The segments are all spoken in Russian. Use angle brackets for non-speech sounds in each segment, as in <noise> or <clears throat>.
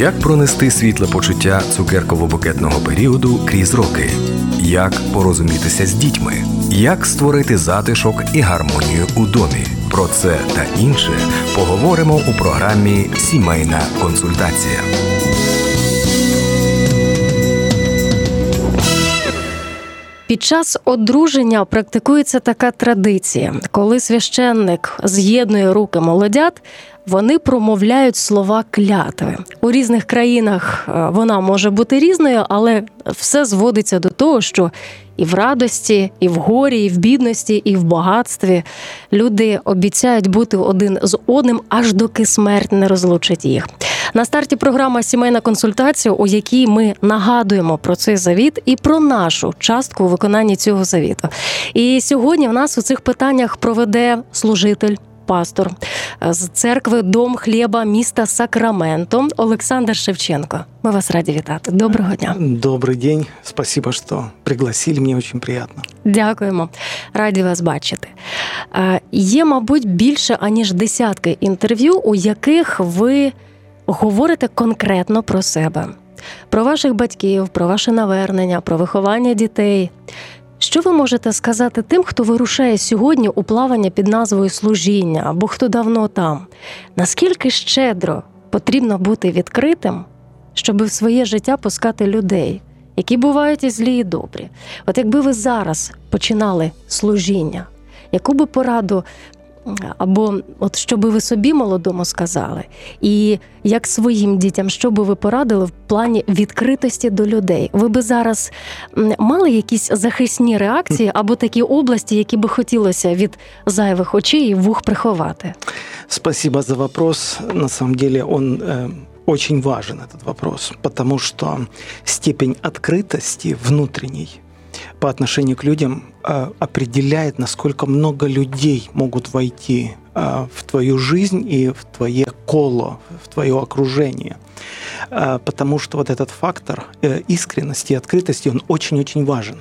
Як пронести світле почуття цукерково-букетного періоду крізь роки? Як порозумітися з дітьми? Як створити затишок і гармонію у домі? Про це та інше поговоримо у програмі Сімейна консультація. Під час одруження практикується така традиція, коли священник з'єднує руки молодят, вони промовляють слова клятви. У різних країнах е, вона може бути різною, але все зводиться до того, що і в радості, і в горі, і в бідності, і в багатстві люди обіцяють бути один з одним, аж доки смерть не розлучить їх. На старті програма Сімейна консультація, у якій ми нагадуємо про цей завіт і про нашу частку у виконанні цього завіту. І сьогодні в нас у цих питаннях проведе служитель. Пастор з церкви Дом хліба міста Сакраменто Олександр Шевченко. Ми вас раді вітати. Доброго дня. Добрый день. Спасибо, что пригласили. Мне очень приятно. Дякуємо, раді вас бачити. Е, Є, мабуть, більше аніж десятки інтерв'ю, у яких ви говорите конкретно про себе, про ваших батьків, про ваше навернення, про виховання дітей. Що ви можете сказати тим, хто вирушає сьогодні у плавання під назвою служіння або хто давно там? Наскільки щедро потрібно бути відкритим, щоб в своє життя пускати людей, які бувають і злі, і добрі? От якби ви зараз починали служіння, яку би пораду або от що би ви собі молодому сказали, і як своїм дітям, що би ви порадили в плані відкритості до людей? Ви би зараз м, мали якісь захисні реакції <laughs> або такі області, які би хотілося від зайвих очей і вух приховати? Спасибо за вопрос. На самом деле он э, очень важен, этот вопрос, потому что степень открытости внутренней по отношению к людям э, определяет, насколько много людей могут войти э, в твою жизнь и в твое коло, в твое окружение. Э, Потому что вот этот фактор э, искренности и открытости, он очень-очень важен.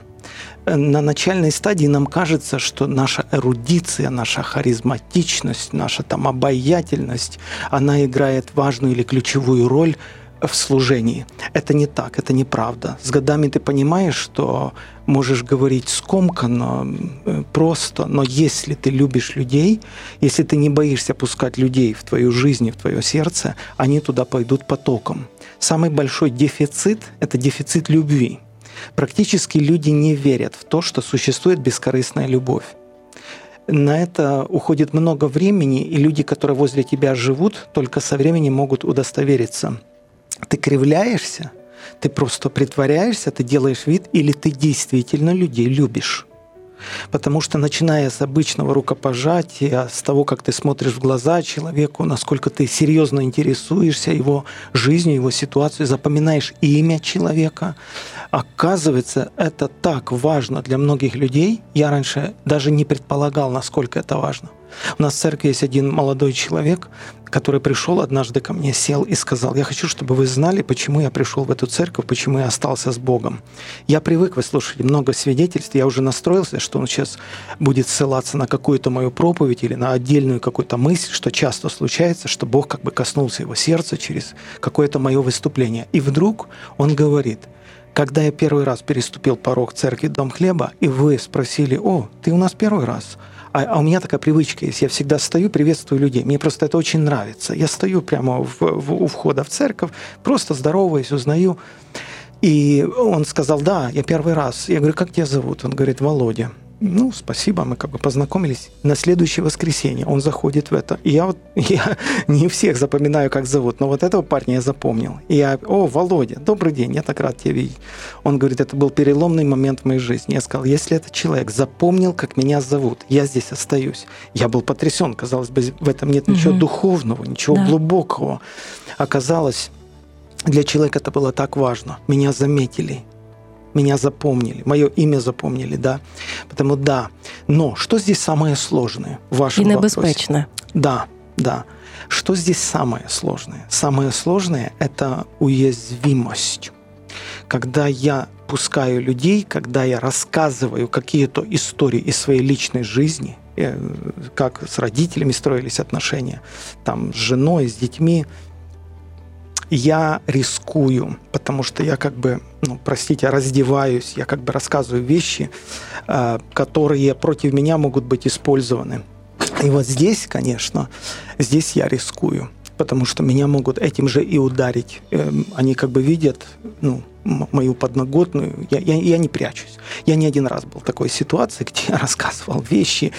Э, На начальной стадии нам кажется, что наша эрудиция, наша харизматичность, наша там обаятельность, она играет важную или ключевую роль в служении. Это не так, это неправда. С годами ты понимаешь, что можешь говорить скомканно, э, просто, но если ты любишь людей, если ты не боишься пускать людей в твою жизнь и в твое сердце, они туда пойдут потоком. Самый большой дефицит – это дефицит любви. Практически люди не верят в то, что существует бескорыстная любовь. На это уходит много времени, и люди, которые возле тебя живут, только со временем могут удостовериться. Ты кривляешься, ты просто притворяешься, ты делаешь вид, или ты действительно людей любишь. Потому что начиная с обычного рукопожатия, с того, как ты смотришь в глаза человеку, насколько ты серьезно интересуешься его жизнью, его ситуацией, запоминаешь имя человека, оказывается, это так важно для многих людей. Я раньше даже не предполагал, насколько это важно. У нас в церкви есть один молодой человек, который пришел однажды ко мне, сел и сказал, я хочу, чтобы вы знали, почему я пришел в эту церковь, почему я остался с Богом. Я привык, вы слушали много свидетельств, я уже настроился, что он сейчас будет ссылаться на какую-то мою проповедь или на отдельную какую-то мысль, что часто случается, что Бог как бы коснулся его сердца через какое-то мое выступление. И вдруг он говорит, когда я первый раз переступил порог церкви Дом Хлеба, и вы спросили, о, ты у нас первый раз, а, а у меня такая привычка есть. Я всегда стою, приветствую людей. Мне просто это очень нравится. Я стою прямо в, в- у входа в церковь, просто здороваюсь, узнаю. И он сказал, да, я первый раз. Я говорю, как тебя зовут? Он говорит, Володя. Ну, спасибо, мы как бы познакомились. На следующее воскресенье он заходит в это. И я вот, <laughs> я не всех запоминаю, как зовут, но вот этого парня я запомнил. И я, о, Володя, добрый день, я так рад тебя видеть. Он говорит, это был переломный момент в моей жизни. Я сказал, если этот человек запомнил, как меня зовут, я здесь остаюсь. Я был потрясен, казалось бы, в этом нет ничего Мгм. духовного, ничего Да. глубокого. Оказалось, Для человека это было так важно. Меня заметили, меня запомнили, мое имя запомнили, да. Потому да. Но что здесь самое сложное в вашем І вопросе? небезпечне. Да, да. Что здесь самое сложное? Самое сложное – это уязвимость. Когда я пускаю людей, когда я рассказываю какие-то истории из своей личной жизни, э, как с родителями строились отношения, там, с женой, с детьми, я рискую, потому что я как бы, ну, простите, раздеваюсь, я как бы рассказываю вещи, э, которые против меня могут быть использованы. И вот здесь, конечно, здесь я рискую, потому что меня могут этим же и ударить. Эм, Они как бы видят, ну, мою подноготную. Я, я, я не прячусь. Я не один раз был в такой ситуации, <laughs> где я рассказывал вещи.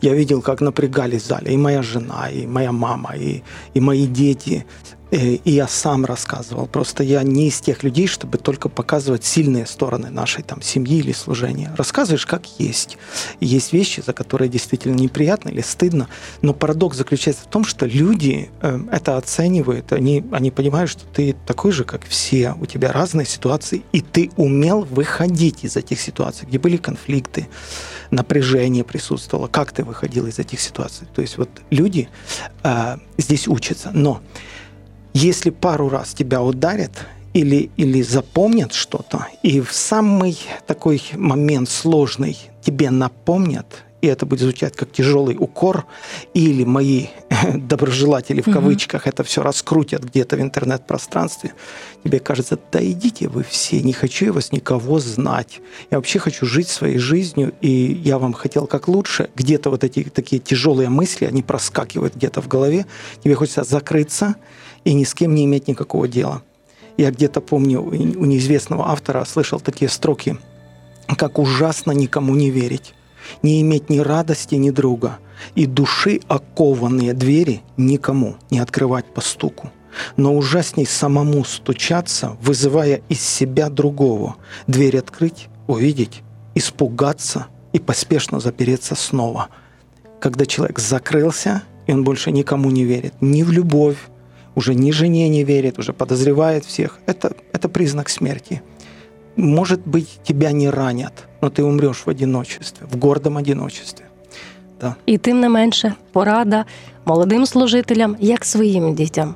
Я видел, как напрягались в зале и моя жена, и моя мама, и, и мои дети. Э, И я сам рассказывал. Просто я не из тех людей, чтобы только показывать сильные стороны нашей там семьи или служения. Рассказываешь как есть. И есть вещи, за которые действительно неприятно или стыдно. Но парадокс заключается в том, что люди э, это оценивают. Они, они понимают, что ты такой же, как все. У тебя разные ситуации. И ты умел выходить из этих ситуаций, где были конфликты, напряжение присутствовало. Как ты выходил из этих ситуаций? То есть вот люди э, здесь учатся. Но если пару раз тебя ударят или, или запомнят что-то, и в самый такой момент сложный тебе напомнят, и это будет звучать как тяжелый укор, или мои <laughs> доброжелатели в кавычках это все раскрутят где-то в интернет-пространстве, тебе кажется, да идите вы все, не хочу я вас никого знать. Я вообще хочу жить своей жизнью, и я вам хотел как лучше. Где-то вот эти такие тяжелые мысли, они проскакивают где-то в голове. Тебе хочется закрыться и ни с кем не иметь никакого дела. Я где-то помню, у неизвестного автора слышал такие строки, как ужасно никому не верить, не иметь ни радости, ни друга, и души окованные двери никому не открывать по стуку. Но ужасней самому стучаться, вызывая из себя другого, дверь открыть, увидеть, испугаться и поспешно запереться снова. Когда человек закрылся, и он больше никому не верит, ни в любовь, уже ни жене не верит, уже подозревает всех, это, это признак смерти. Может быть, тебя не ранят, но ты умрешь в одиночестве, в гордом одиночестве. Да. І тим не менше, порада молодим служителям, як своїм дітям.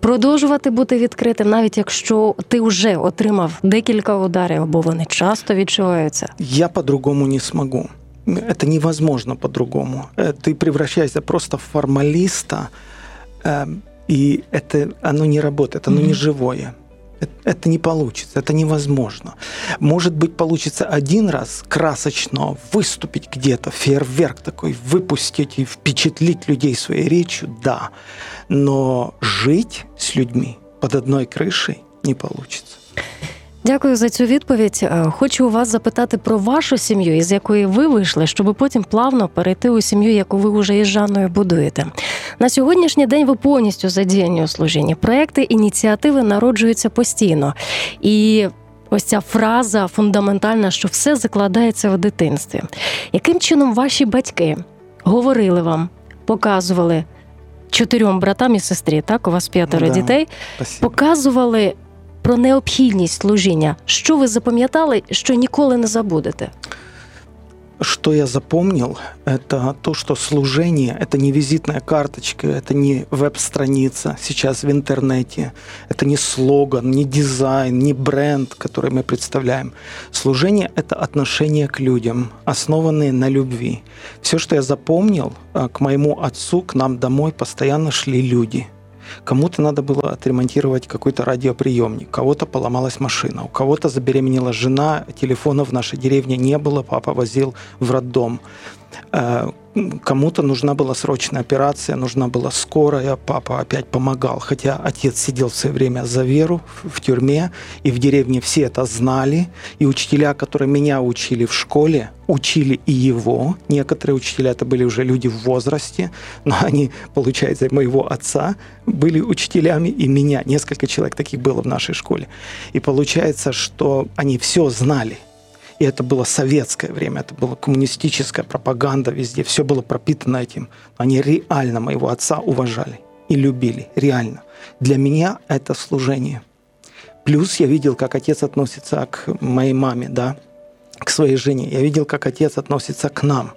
Продовжувати бути відкритим, навіть якщо ти вже отримав декілька ударів, бо вони часто відчуваються. Я по-другому не смогу. Это невозможно по-другому. Э, Ты превращаешься просто в формалиста, э, и это оно не работает, оно не живое. Э- Это не получится, это невозможно. Может быть, получится один раз красочно выступить где-то, фейерверк такой выпустить и впечатлить людей своей речью, да. Но жить с людьми под одной крышей не получится. Дякую за цю відповідь. Е, Хочу у вас запитати про вашу сім'ю, із якої ви вийшли, щоб потім плавно перейти у сім'ю, яку ви вже із Жанною будуєте. На сьогоднішній день ви повністю задіяні у служінні. Проекти, ініціативи народжуються постійно. І ось ця фраза фундаментальна, що все закладається в дитинстві. Яким чином ваші батьки говорили вам, показували чотирьом братам і сестрі, так? У вас п'ятеро Да. дітей Спасибо. показували про необхідність служіння. Що ви запам'ятали, що ніколи не забудете? Что я запомнил, это то, что служение – это не визитная карточка, это не веб-страница сейчас в интернете, это не слоган, не дизайн, не бренд, который мы представляем. Служение – это отношение к людям, основанные на любви. Все, что я запомнил, э, к моему отцу, к нам домой постоянно шли люди – Кому-то надо было отремонтировать какой-то радиоприемник, у кого-то поломалась машина, у кого-то забеременела жена, телефона в нашей деревне не было, папа возил в роддом. Э, Кому-то нужна была срочная операция, нужна была скорая, папа опять помогал. Хотя отец сидел в свое время за веру в тюрьме, и в деревне все это знали. И учителя, которые меня учили в школе, учили и его. Некоторые учителя это были уже люди в возрасте, но <laughs> они, получается, моего отца были учителями и меня. Несколько человек таких было в нашей школе. И получается, что они все знали. И это было советское время, это была коммунистическая пропаганда везде, все было пропитано этим. Они реально моего отца уважали. и любили, реально. Для меня это служение. Плюс я видел, как отец относится к моей маме, да, к своей жене. Я видел, как отец относится к нам.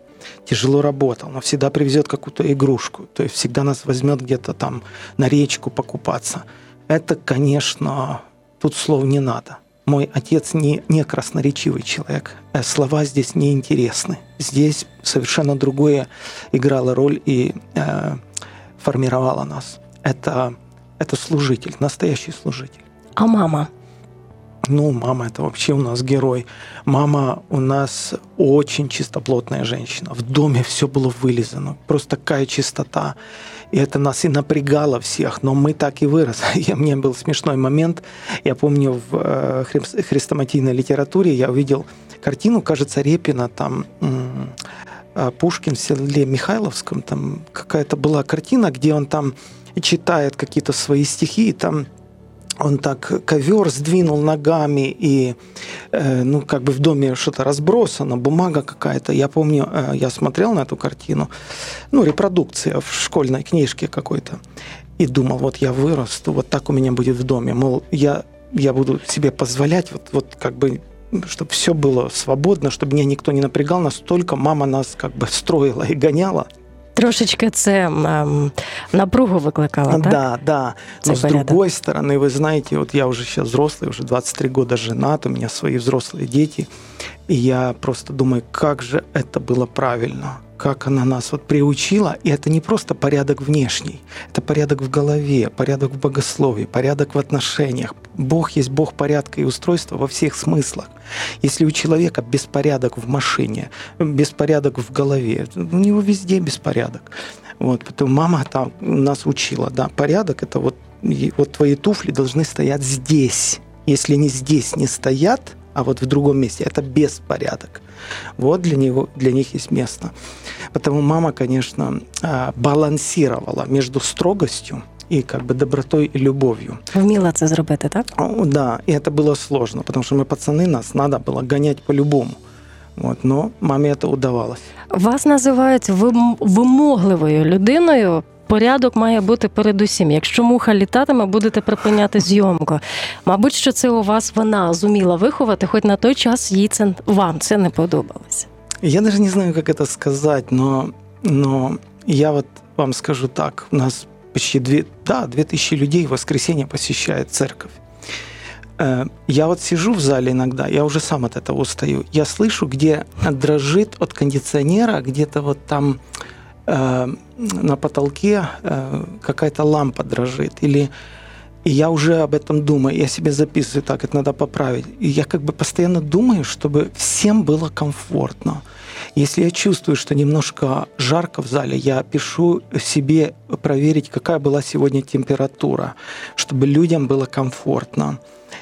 Тяжело работал, но всегда привезет какую-то игрушку. То есть всегда нас возьмет где-то там на речку покупаться. Это, конечно, тут слов не надо. Мой отец не, не красноречивый человек. Э, Слова здесь не интересны. Здесь совершенно другое играло роль и э, формировало нас. Это, это служитель, настоящий служитель. А мама? Ну, мама это вообще у нас герой. Мама у нас очень чистоплотная женщина. В доме все было вылизано. Просто такая чистота. И это нас и напрягало всех. Но мы так и выросли. И <laughs> мне был смешной момент. Я помню, в э, хрестоматийной литературе я увидел картину, кажется, Репина, там э, Пушкин в селе Михайловском. Там какая-то была картина, где он там читает какие-то свои стихи, и там он так ковер сдвинул ногами, и, э, ну, как бы в доме что-то разбросано, бумага какая-то. Я помню, э, я смотрел на эту картину, ну, репродукция в школьной книжке какой-то, и думал, вот я вырасту, вот так у меня будет в доме. Мол, я, я буду себе позволять, вот, вот как бы чтобы все было свободно, чтобы меня никто не напрягал, настолько мама нас как бы строила и гоняла. Трошечки це ем, напругу викликало, так? Да, да. Но Цей с порядок. другой стороны, вы знаете, вот я уже сейчас взрослый, уже 23 года женат, у меня свои взрослые дети, и я просто думаю, как же это было правильно, как она нас вот приучила, и это не просто порядок внешний, это порядок в голове, порядок в богословии, порядок в отношениях. Бог есть Бог порядка и устройства во всех смыслах. Если у человека беспорядок в машине, беспорядок в голове, у него везде беспорядок. Вот, поэтому мама там нас учила, да, порядок это вот, вот твои туфли должны стоять здесь. Если они здесь не стоят, а вот в другом месте, это беспорядок. Вот для, него, для них есть место. Потому мама, конечно, а, балансировала между строгостью и как бы добротой и любовью. Вміла це зробити, так? О, Да, и это было сложно, потому что мы пацаны, нас надо было гонять по-любому. Вот, но маме это удавалось. Вас називають вим- вимогливою людиною. Порядок має бути передусім. Якщо муха літатиме, будете припиняти зйомку. Мабуть, що це у вас вона зуміла виховати, хоч на той час їй це вам це не подобалося. Я даже не знаю, как это сказать, но, но я вот вам скажу так. У нас почти две, да, две тысячи людей в воскресенье посещает церковь. Э, Я вот сижу в зале иногда, я уже сам от этого устаю. Я слышу, где дрожит от кондиционера, где-то вот там э, на потолке э, какая-то лампа дрожит. Или и я уже об этом думаю, я себе записываю, так, это надо поправить. И я как бы постоянно думаю, чтобы всем было комфортно. Если я чувствую, что немножко жарко в зале, я пишу себе проверить, какая была сегодня температура, чтобы людям было комфортно.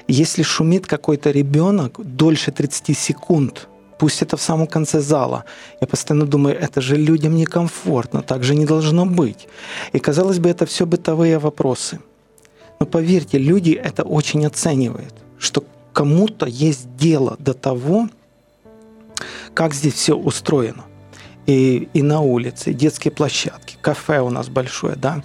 Если шумит какой-то ребенок дольше 30 секунд, пусть это в самом конце зала. Я постоянно думаю, это же людям некомфортно, так же не должно быть. И, казалось бы, это все бытовые вопросы. Но поверьте, люди это очень оценивают, что кому-то есть дело до того, как здесь все устроено. И, и на улице, и детские площадки, кафе у нас большое, да.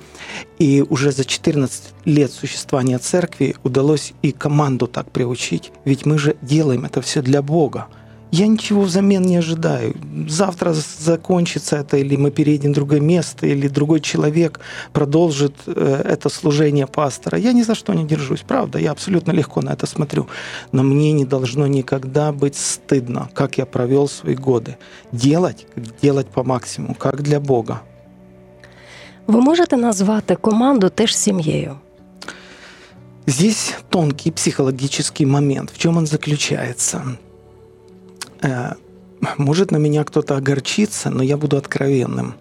И уже за 14 лет существования церкви удалось и команду так приучить. Ведь мы же делаем это все для Бога. Я ничего взамен не ожидаю. Завтра закончится это, или мы переедем в другое место, или другой человек продолжит э, это служение пастора. Я ни за что не держусь, правда, я абсолютно легко на это смотрю. Но мне не должно никогда быть стыдно, как я провел свои годы. Делать, делать по максимуму, как для Бога. Ви можете назвати команду теж сім'єю? Здесь тонкий психологический момент. В чем он заключается? Э, Может на меня кто-то огорчиться, но я буду откровенным.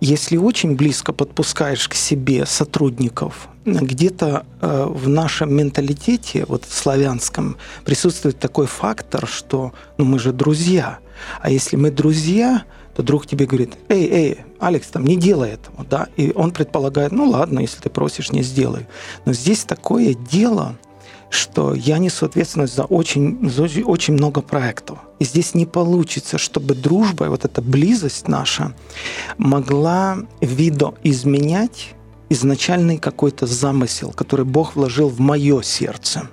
Если очень близко подпускаешь к себе сотрудников, где-то э, в нашем менталитете, вот славянском, присутствует такой фактор, что ну, мы же друзья. А если мы друзья, то друг тебе говорит, эй, эй, Алекс, там не делай этого, да, и он предполагает, ну ладно, если ты просишь, не сделаю. Но здесь такое дело, что я несу ответственность за очень, за очень- много проектов. И здесь не получится, чтобы дружба, вот эта близость наша могла видоизменять изначальный какой-то замысел, который Бог вложил в мое сердце.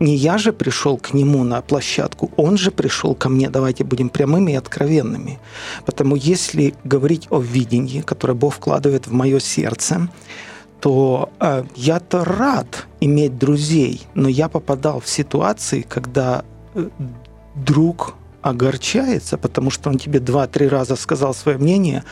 Не я же пришел к нему на площадку, он же пришел ко мне. Давайте будем прямыми и откровенными. Потому если говорить о видении, которое Бог вкладывает в мое сердце, то э, я-то рад иметь друзей, но я попадал в ситуации, когда э, друг огорчается, потому что он тебе два-три раза сказал свое мнение,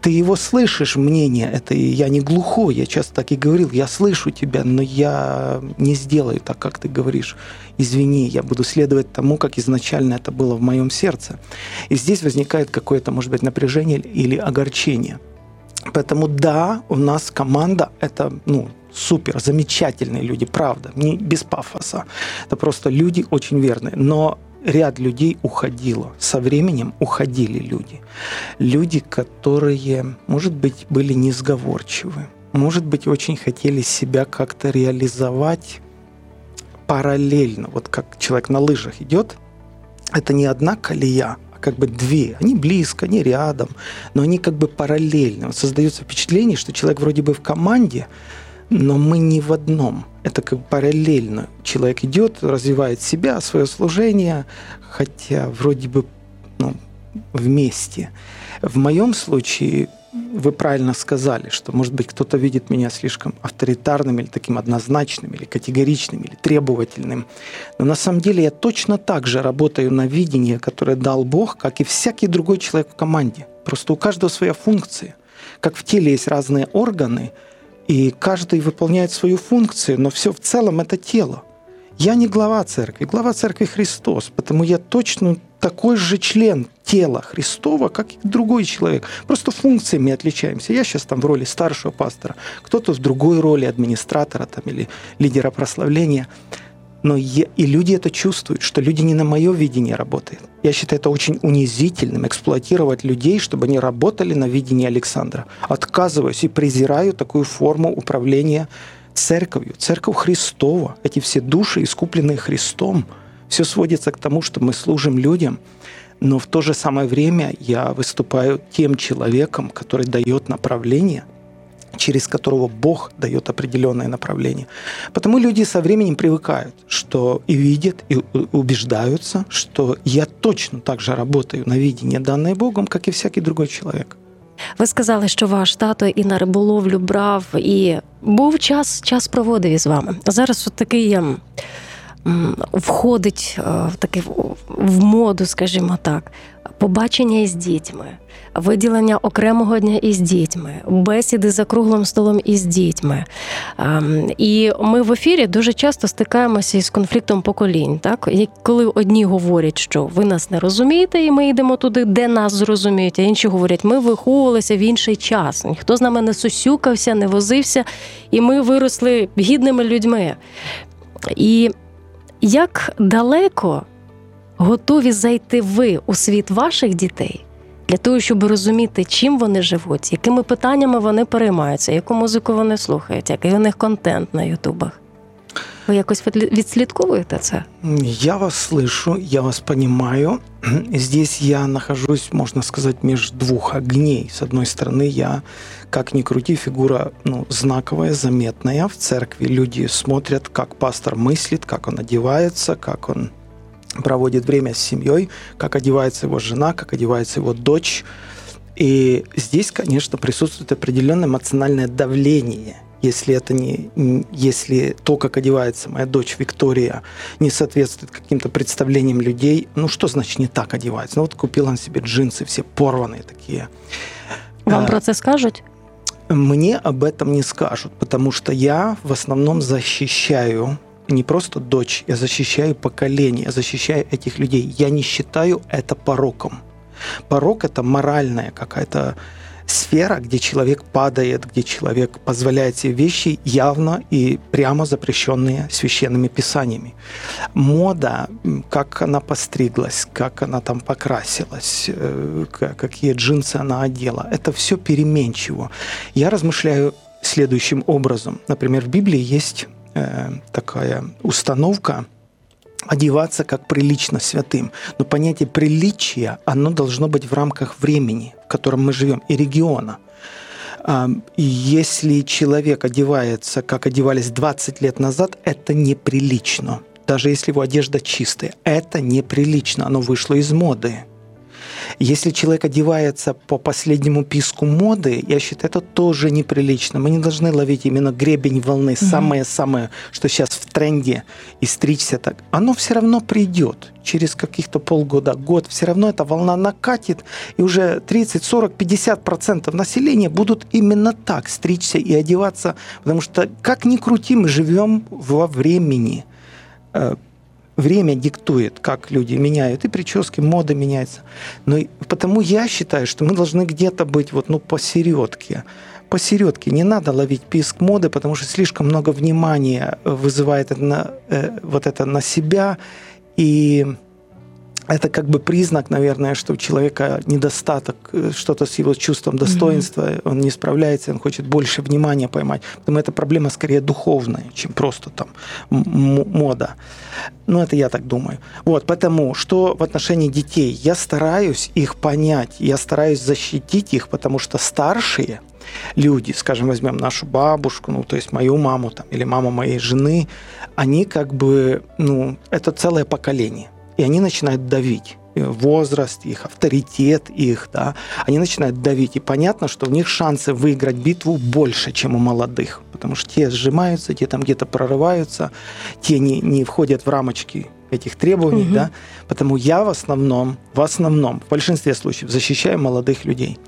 ты его слышишь, мнение, это я не глухой, я часто так и говорил, я слышу тебя, но я не сделаю так, как ты говоришь. Извини, я буду следовать тому, как изначально это было в моем сердце. И здесь возникает какое-то, может быть, напряжение или огорчение. Поэтому да, у нас команда это, ну, супер, замечательные люди, правда, не без пафоса. Это просто люди очень верные. Но ряд людей уходило. Со временем уходили люди. Люди, которые, может быть, были несговорчивы, может быть, очень хотели себя как-то реализовать параллельно. Вот как человек на лыжах идет, это не одна колея, как бы две. Они близко, они рядом, но они как бы параллельно. Вот создается впечатление, что человек вроде бы в команде, но мы не в одном. Это как параллельно. Человек идет, развивает себя, свое служение, хотя вроде бы ну, вместе. В моем случае вы правильно сказали, что, может быть, кто-то видит меня слишком авторитарным или таким однозначным, или категоричным, или требовательным. Но на самом деле я точно так же работаю на видение, которое дал Бог, как и всякий другой человек в команде. Просто у каждого своя функция. Как в теле есть разные органы – и каждый выполняет свою функцию, но все в целом это тело. Я не глава церкви, глава церкви Христос, потому я точно такой же член тела Христова, как и другой человек. Просто функциями отличаемся. Я сейчас там в роли старшего пастора, кто-то в другой роли администратора там, или лидера прославления. Но я, и люди это чувствуют, что люди не на мое видение работают. Я считаю это очень унизительным, эксплуатировать людей, чтобы они работали на видении Александра. Отказываюсь и презираю такую форму управления церковью. Церковь Христова, эти все души, искупленные Христом, все сводится к тому, что мы служим людям, но в то же самое время я выступаю тем человеком, который дает направление – через которого Бог дает определенное направление. Потому люди со временем привыкают, что и видят, и убеждаются, что я точно так же работаю на видение, данное Богом, как и всякий другой человек. Ви сказали, що ваш тато і на риболовлю брав, і був час, час проводив із вами. Зараз от такий ем, Входить е, в такий в моду, скажімо так, побачення із дітьми, виділення окремого дня із дітьми, бесіди за круглим столом із дітьми. Ем, і ми в ефірі дуже часто стикаємося із конфліктом поколінь, так коли одні говорять, що ви нас не розумієте, і ми йдемо туди, де нас зрозуміють, а інші говорять, ми виховувалися в інший час. Ніхто з нами не сусюкався, не возився, і ми виросли гідними людьми. І як далеко готові зайти ви у світ ваших дітей для того, щоб розуміти, чим вони живуть, якими питаннями вони переймаються, яку музику вони слухають, який у них контент на ютубах? Ви якось відслідковуєте це? Я вас слышу, я вас понимаю. <clears throat> Здесь я нахожусь, можно сказать, между двух огней. С одной стороны, я, как ни крути, фигура ну, знаковая, заметная в церкви. Люди смотрят, как пастор мыслит, как он одевается, как он проводит время с семьей, как одевается его жена, как одевается его дочь. И здесь, конечно, присутствует определенное эмоциональное давление – если это не, если то, как одевается моя дочь Виктория, не соответствует каким-то представлениям людей, ну что значит не так одевается? Ну вот купил он себе джинсы все порванные такие. Вам а, про это скажут? Мне об этом не скажут, потому что я в основном защищаю не просто дочь, я защищаю поколение, я защищаю этих людей. Я не считаю это пороком. Порок это моральная какая-то сфера, где человек падает, где человек позволяет себе вещи явно и прямо запрещенные священными писаниями. Мода, как она постриглась, как она там покрасилась, э, какие джинсы она одела, это все переменчиво. Я размышляю следующим образом. Например, в Библии есть э, такая установка – одеваться как прилично святым. Но понятие приличия, оно должно быть в рамках времени, в котором мы живем, и региона. И если человек одевается, как одевались 20 лет назад, это неприлично. Даже если его одежда чистая, это неприлично, оно вышло из моды. Если человек одевается по последнему писку моды, я считаю, это тоже неприлично. Мы не должны ловить именно гребень волны, самое-самое, что сейчас в тренде, и стричься так. Оно все равно придет через каких-то полгода, год. Все равно эта волна накатит, и уже 30, 40, 50 процентов населения будут именно так стричься и одеваться. Потому что, как ни крути, мы живем во времени Э, время диктует, как люди меняют, и прически, мода меняется. Но и- потому я считаю, что мы должны где-то быть вот, ну, посередке. Посередке. Не надо ловить писк моды, потому что слишком много внимания вызывает это на, э, вот это на себя. И это как бы признак, наверное, что у человека недостаток, э, что-то с его чувством достоинства, он не справляется, он хочет больше внимания поймать. Поэтому эта проблема скорее духовная, чем просто там мода. Ну, это я так думаю. Вот, потому что в отношении детей я стараюсь их понять, я стараюсь защитить их, потому что старшие люди, скажем, возьмем нашу бабушку, ну, то есть мою маму там, или маму моей жены, они как бы, ну, это целое поколение. И они начинают давить возраст их, авторитет их, да, они начинают давить. И понятно, что у них шансы выиграть битву больше, чем у молодых. Потому что те сжимаются, те там где-то прорываются, те не, не входят в рамочки этих требований, Мгм. да. Потому я в основном, в основном, в большинстве случаев защищаю молодых людей.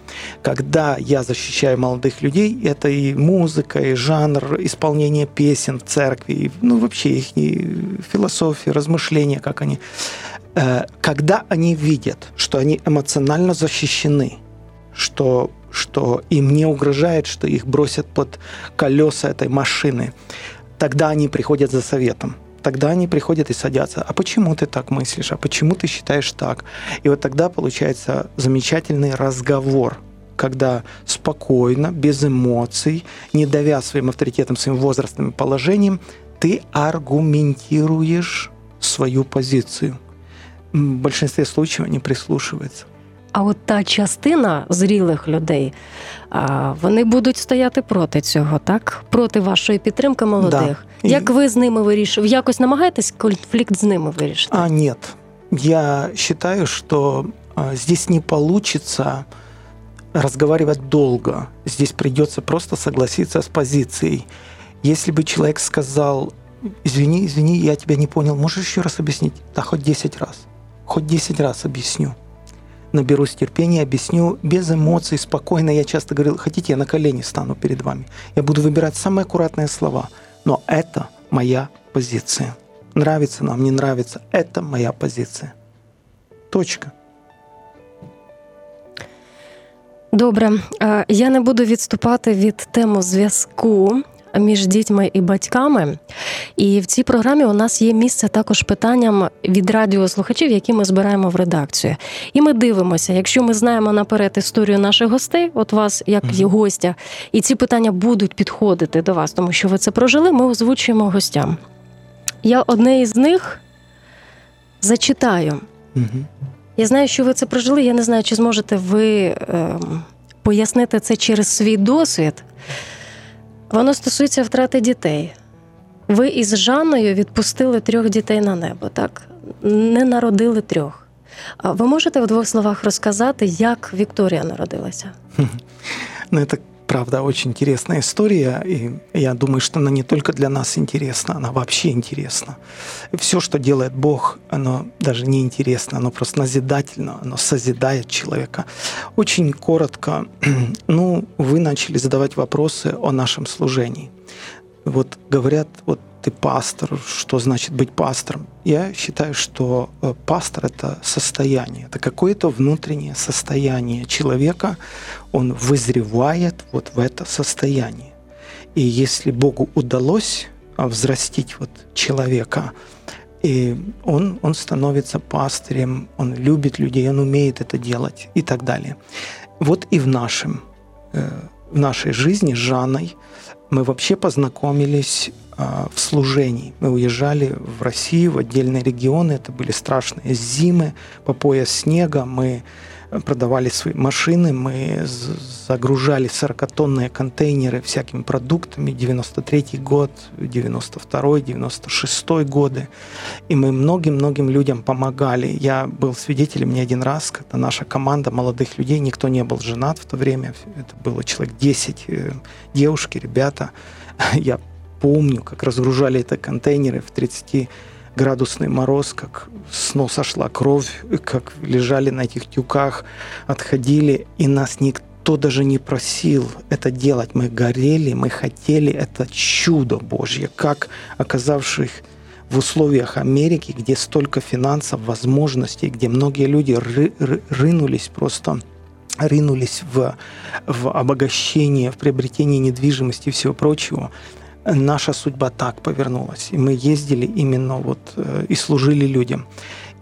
Когда я защищаю молодых людей, это и музыка, и жанр исполнения песен в церкви, и, ну, вообще их философия, размышления, как они. Э, Когда они видят, что они эмоционально защищены, что, что им не угрожает, что их бросят под колеса этой машины, тогда они приходят за советом. Тогда они приходят и садятся. А почему ты так мыслишь? А почему ты считаешь так? И вот тогда получается замечательный разговор, когда спокойно, без эмоций, не давя своим авторитетом, своим возрастным положением, ты аргументируешь свою позицию М, В большинстве случаев они прислушиваются. А от та частина зрілих людей, а, вони будуть стояти проти цього, так? Проти вашої підтримки молодих. Да. Як І- ви з ними вирішуєте? Якось намагаєтесь конфлікт з ними вирішити? А нет, я считаю, что а, здесь не получится разговаривать долго. Здесь придется просто согласиться с позицией. Если бы человек сказал, извини, извини, я тебя не понял, можешь еще раз объяснить? Да, хоть 10 раз. Хоть 10 раз объясню. Наберусь терпения, объясню без эмоций, спокойно. Я часто говорил, хотите, я на колени стану перед вами. Я буду выбирать самые аккуратные слова. Но это моя позиция. Нравится нам, не нравится. Это моя позиция. Точка. Добре, я не буду відступати від теми зв'язку між дітьми і батьками. І в цій програмі у нас є місце також питанням від радіослухачів, які ми збираємо в редакцію. І ми дивимося, якщо ми знаємо наперед історію наших гостей, от вас як є гостя, і ці питання будуть підходити до вас, тому що ви це прожили, ми озвучуємо гостям. Я одне із них зачитаю. Мгм. Я знаю, що ви це прожили. Я не знаю, чи зможете ви ем, пояснити це через свій досвід. Воно стосується втрати дітей. Ви із Жанною відпустили трьох дітей на небо, так? Не народили трьох. А ви можете в двох словах розказати, як Вікторія народилася? Ну, это, правда, очень интересная история, и я думаю, что она не только для нас интересна, она вообще интересна. Все, что делает Бог, оно даже не интересно, оно просто назидательно, оно созидает человека. Очень коротко, <clears throat> ну, вы начали задавать вопросы о нашем служении. Вот говорят, вот ты пастор, что значит быть пастором? Я считаю, что э, пастор – это состояние, это какое-то внутреннее состояние человека, он вызревает вот в это состояние. И если Богу удалось а, взрастить вот человека, и он, он становится пастырем, он любит людей, он умеет это делать и так далее. Вот и в нашем, э, в нашей жизни с Жанной мы вообще познакомились в служении. Мы уезжали в Россию, в отдельные регионы. Это были страшные зимы, по пояс снега. Мы продавали свои машины, мы загружали 40-тонные контейнеры всякими продуктами, 93 год, 92 96 годы, и мы многим-многим людям помогали. Я был свидетелем не один раз, когда наша команда молодых людей, никто не был женат в то время, это было человек 10, э, девушки, ребята. <laughs> Я помню, как разгружали это контейнеры в 30 градусный мороз, как с носа шла кровь, как лежали на этих тюках, отходили, и нас никто даже не просил это делать. Мы горели, мы хотели, это чудо Божье, как оказавших в условиях Америки, где столько финансов, возможностей, где многие люди ры- ры- рынулись просто ринулись в, в обогащение, в приобретение недвижимости и всего прочего, наша судьба так повернулась. И мы ездили именно вот э, и служили людям.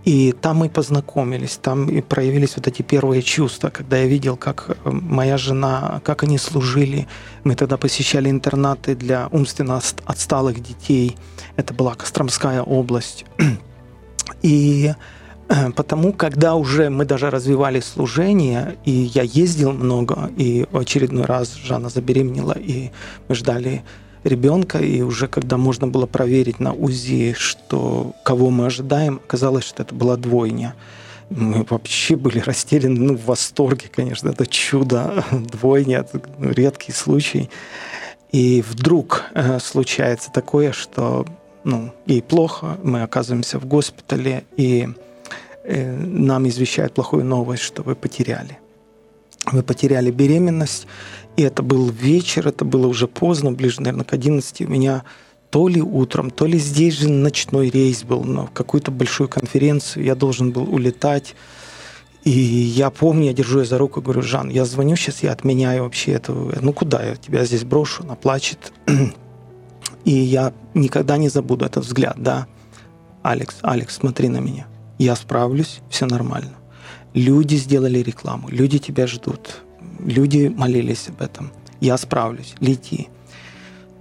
И там мы познакомились, там и проявились вот эти первые чувства, когда я видел, как э, моя жена, как они служили. Мы тогда посещали интернаты для умственно отст- отсталых детей. Это была Костромская область. <clears throat> И э, потому, когда уже мы даже развивали служение, и я ездил много, и очередной раз Жанна забеременела, и мы ждали ребенка, и уже когда можно было проверить на УЗИ, что кого мы ожидаем, оказалось, что это была двойня. Мы вообще были растеряны, ну, в восторге, конечно, это чудо, <laughs> двойня, это ну, редкий случай. И вдруг э, случается такое, что ну, ей плохо, мы оказываемся в госпитале, и э, нам извещают плохую новость, что вы потеряли. Вы потеряли беременность, и это был вечер, это было уже поздно, ближе, наверное, к 11. У меня то ли утром, то ли здесь же ночной рейс был на какую-то большую конференцию, я должен был улетать. И я помню, я держу ее за руку, говорю, Жан, я звоню сейчас, я отменяю вообще это. Ну куда я тебя здесь брошу? Она плачет. <clears throat> И я никогда не забуду этот взгляд, да. Алекс, Алекс, смотри на меня. Я справлюсь, все нормально. Люди сделали рекламу, люди тебя ждут, люди молились об этом. Я справлюсь, лети.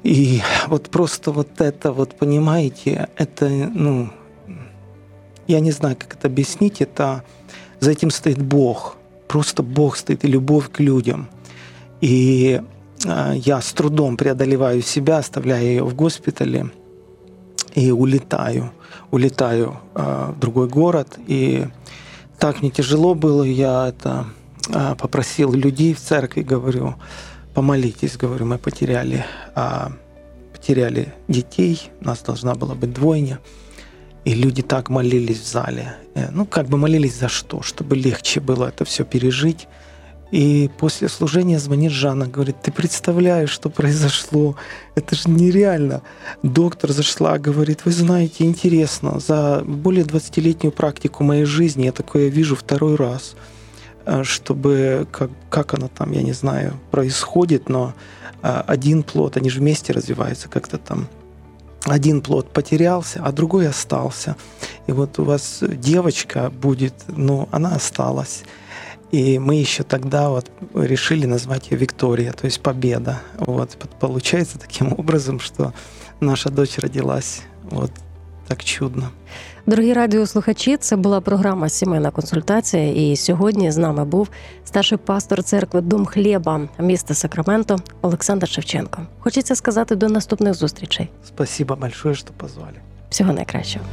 И вот просто вот это вот, понимаете, это, ну, я не знаю, как это объяснить, это за этим стоит Бог. Просто Бог стоит и любовь к людям. И э, я с трудом преодолеваю себя, оставляя ее в госпитале и улетаю. Улетаю э, в другой город. И так мне тяжело было, я это попросил людей в церкви, говорю, помолитесь, говорю, мы потеряли, а, потеряли детей, у нас должна была быть двойня. И люди так молились в зале. Э, Ну, как бы молились за что? Чтобы легче было это все пережить. И после служения звонит Жанна, говорит, ты представляешь, что произошло? Это же нереально. Доктор зашла, говорит, вы знаете, интересно, за более 20-летнюю практику моей жизни я такое вижу второй раз чтобы как, как оно там, я не знаю, происходит, но э, один плод, они же вместе развиваются как-то там. Один плод потерялся, а другой остался. И вот у вас девочка будет, ну, она осталась. И мы еще тогда вот решили назвать ее Виктория, то есть победа. Вот получается таким образом, что наша дочь родилась вот так чудно. Дорогі радіослухачі, це була програма Сімейна консультація. І сьогодні з нами був старший пастор церкви Дом Хлєба міста Сакраменто Олександр Шевченко. Хочеться сказати до наступних зустрічей. Спасибо большое, що позвали. Всього найкращого.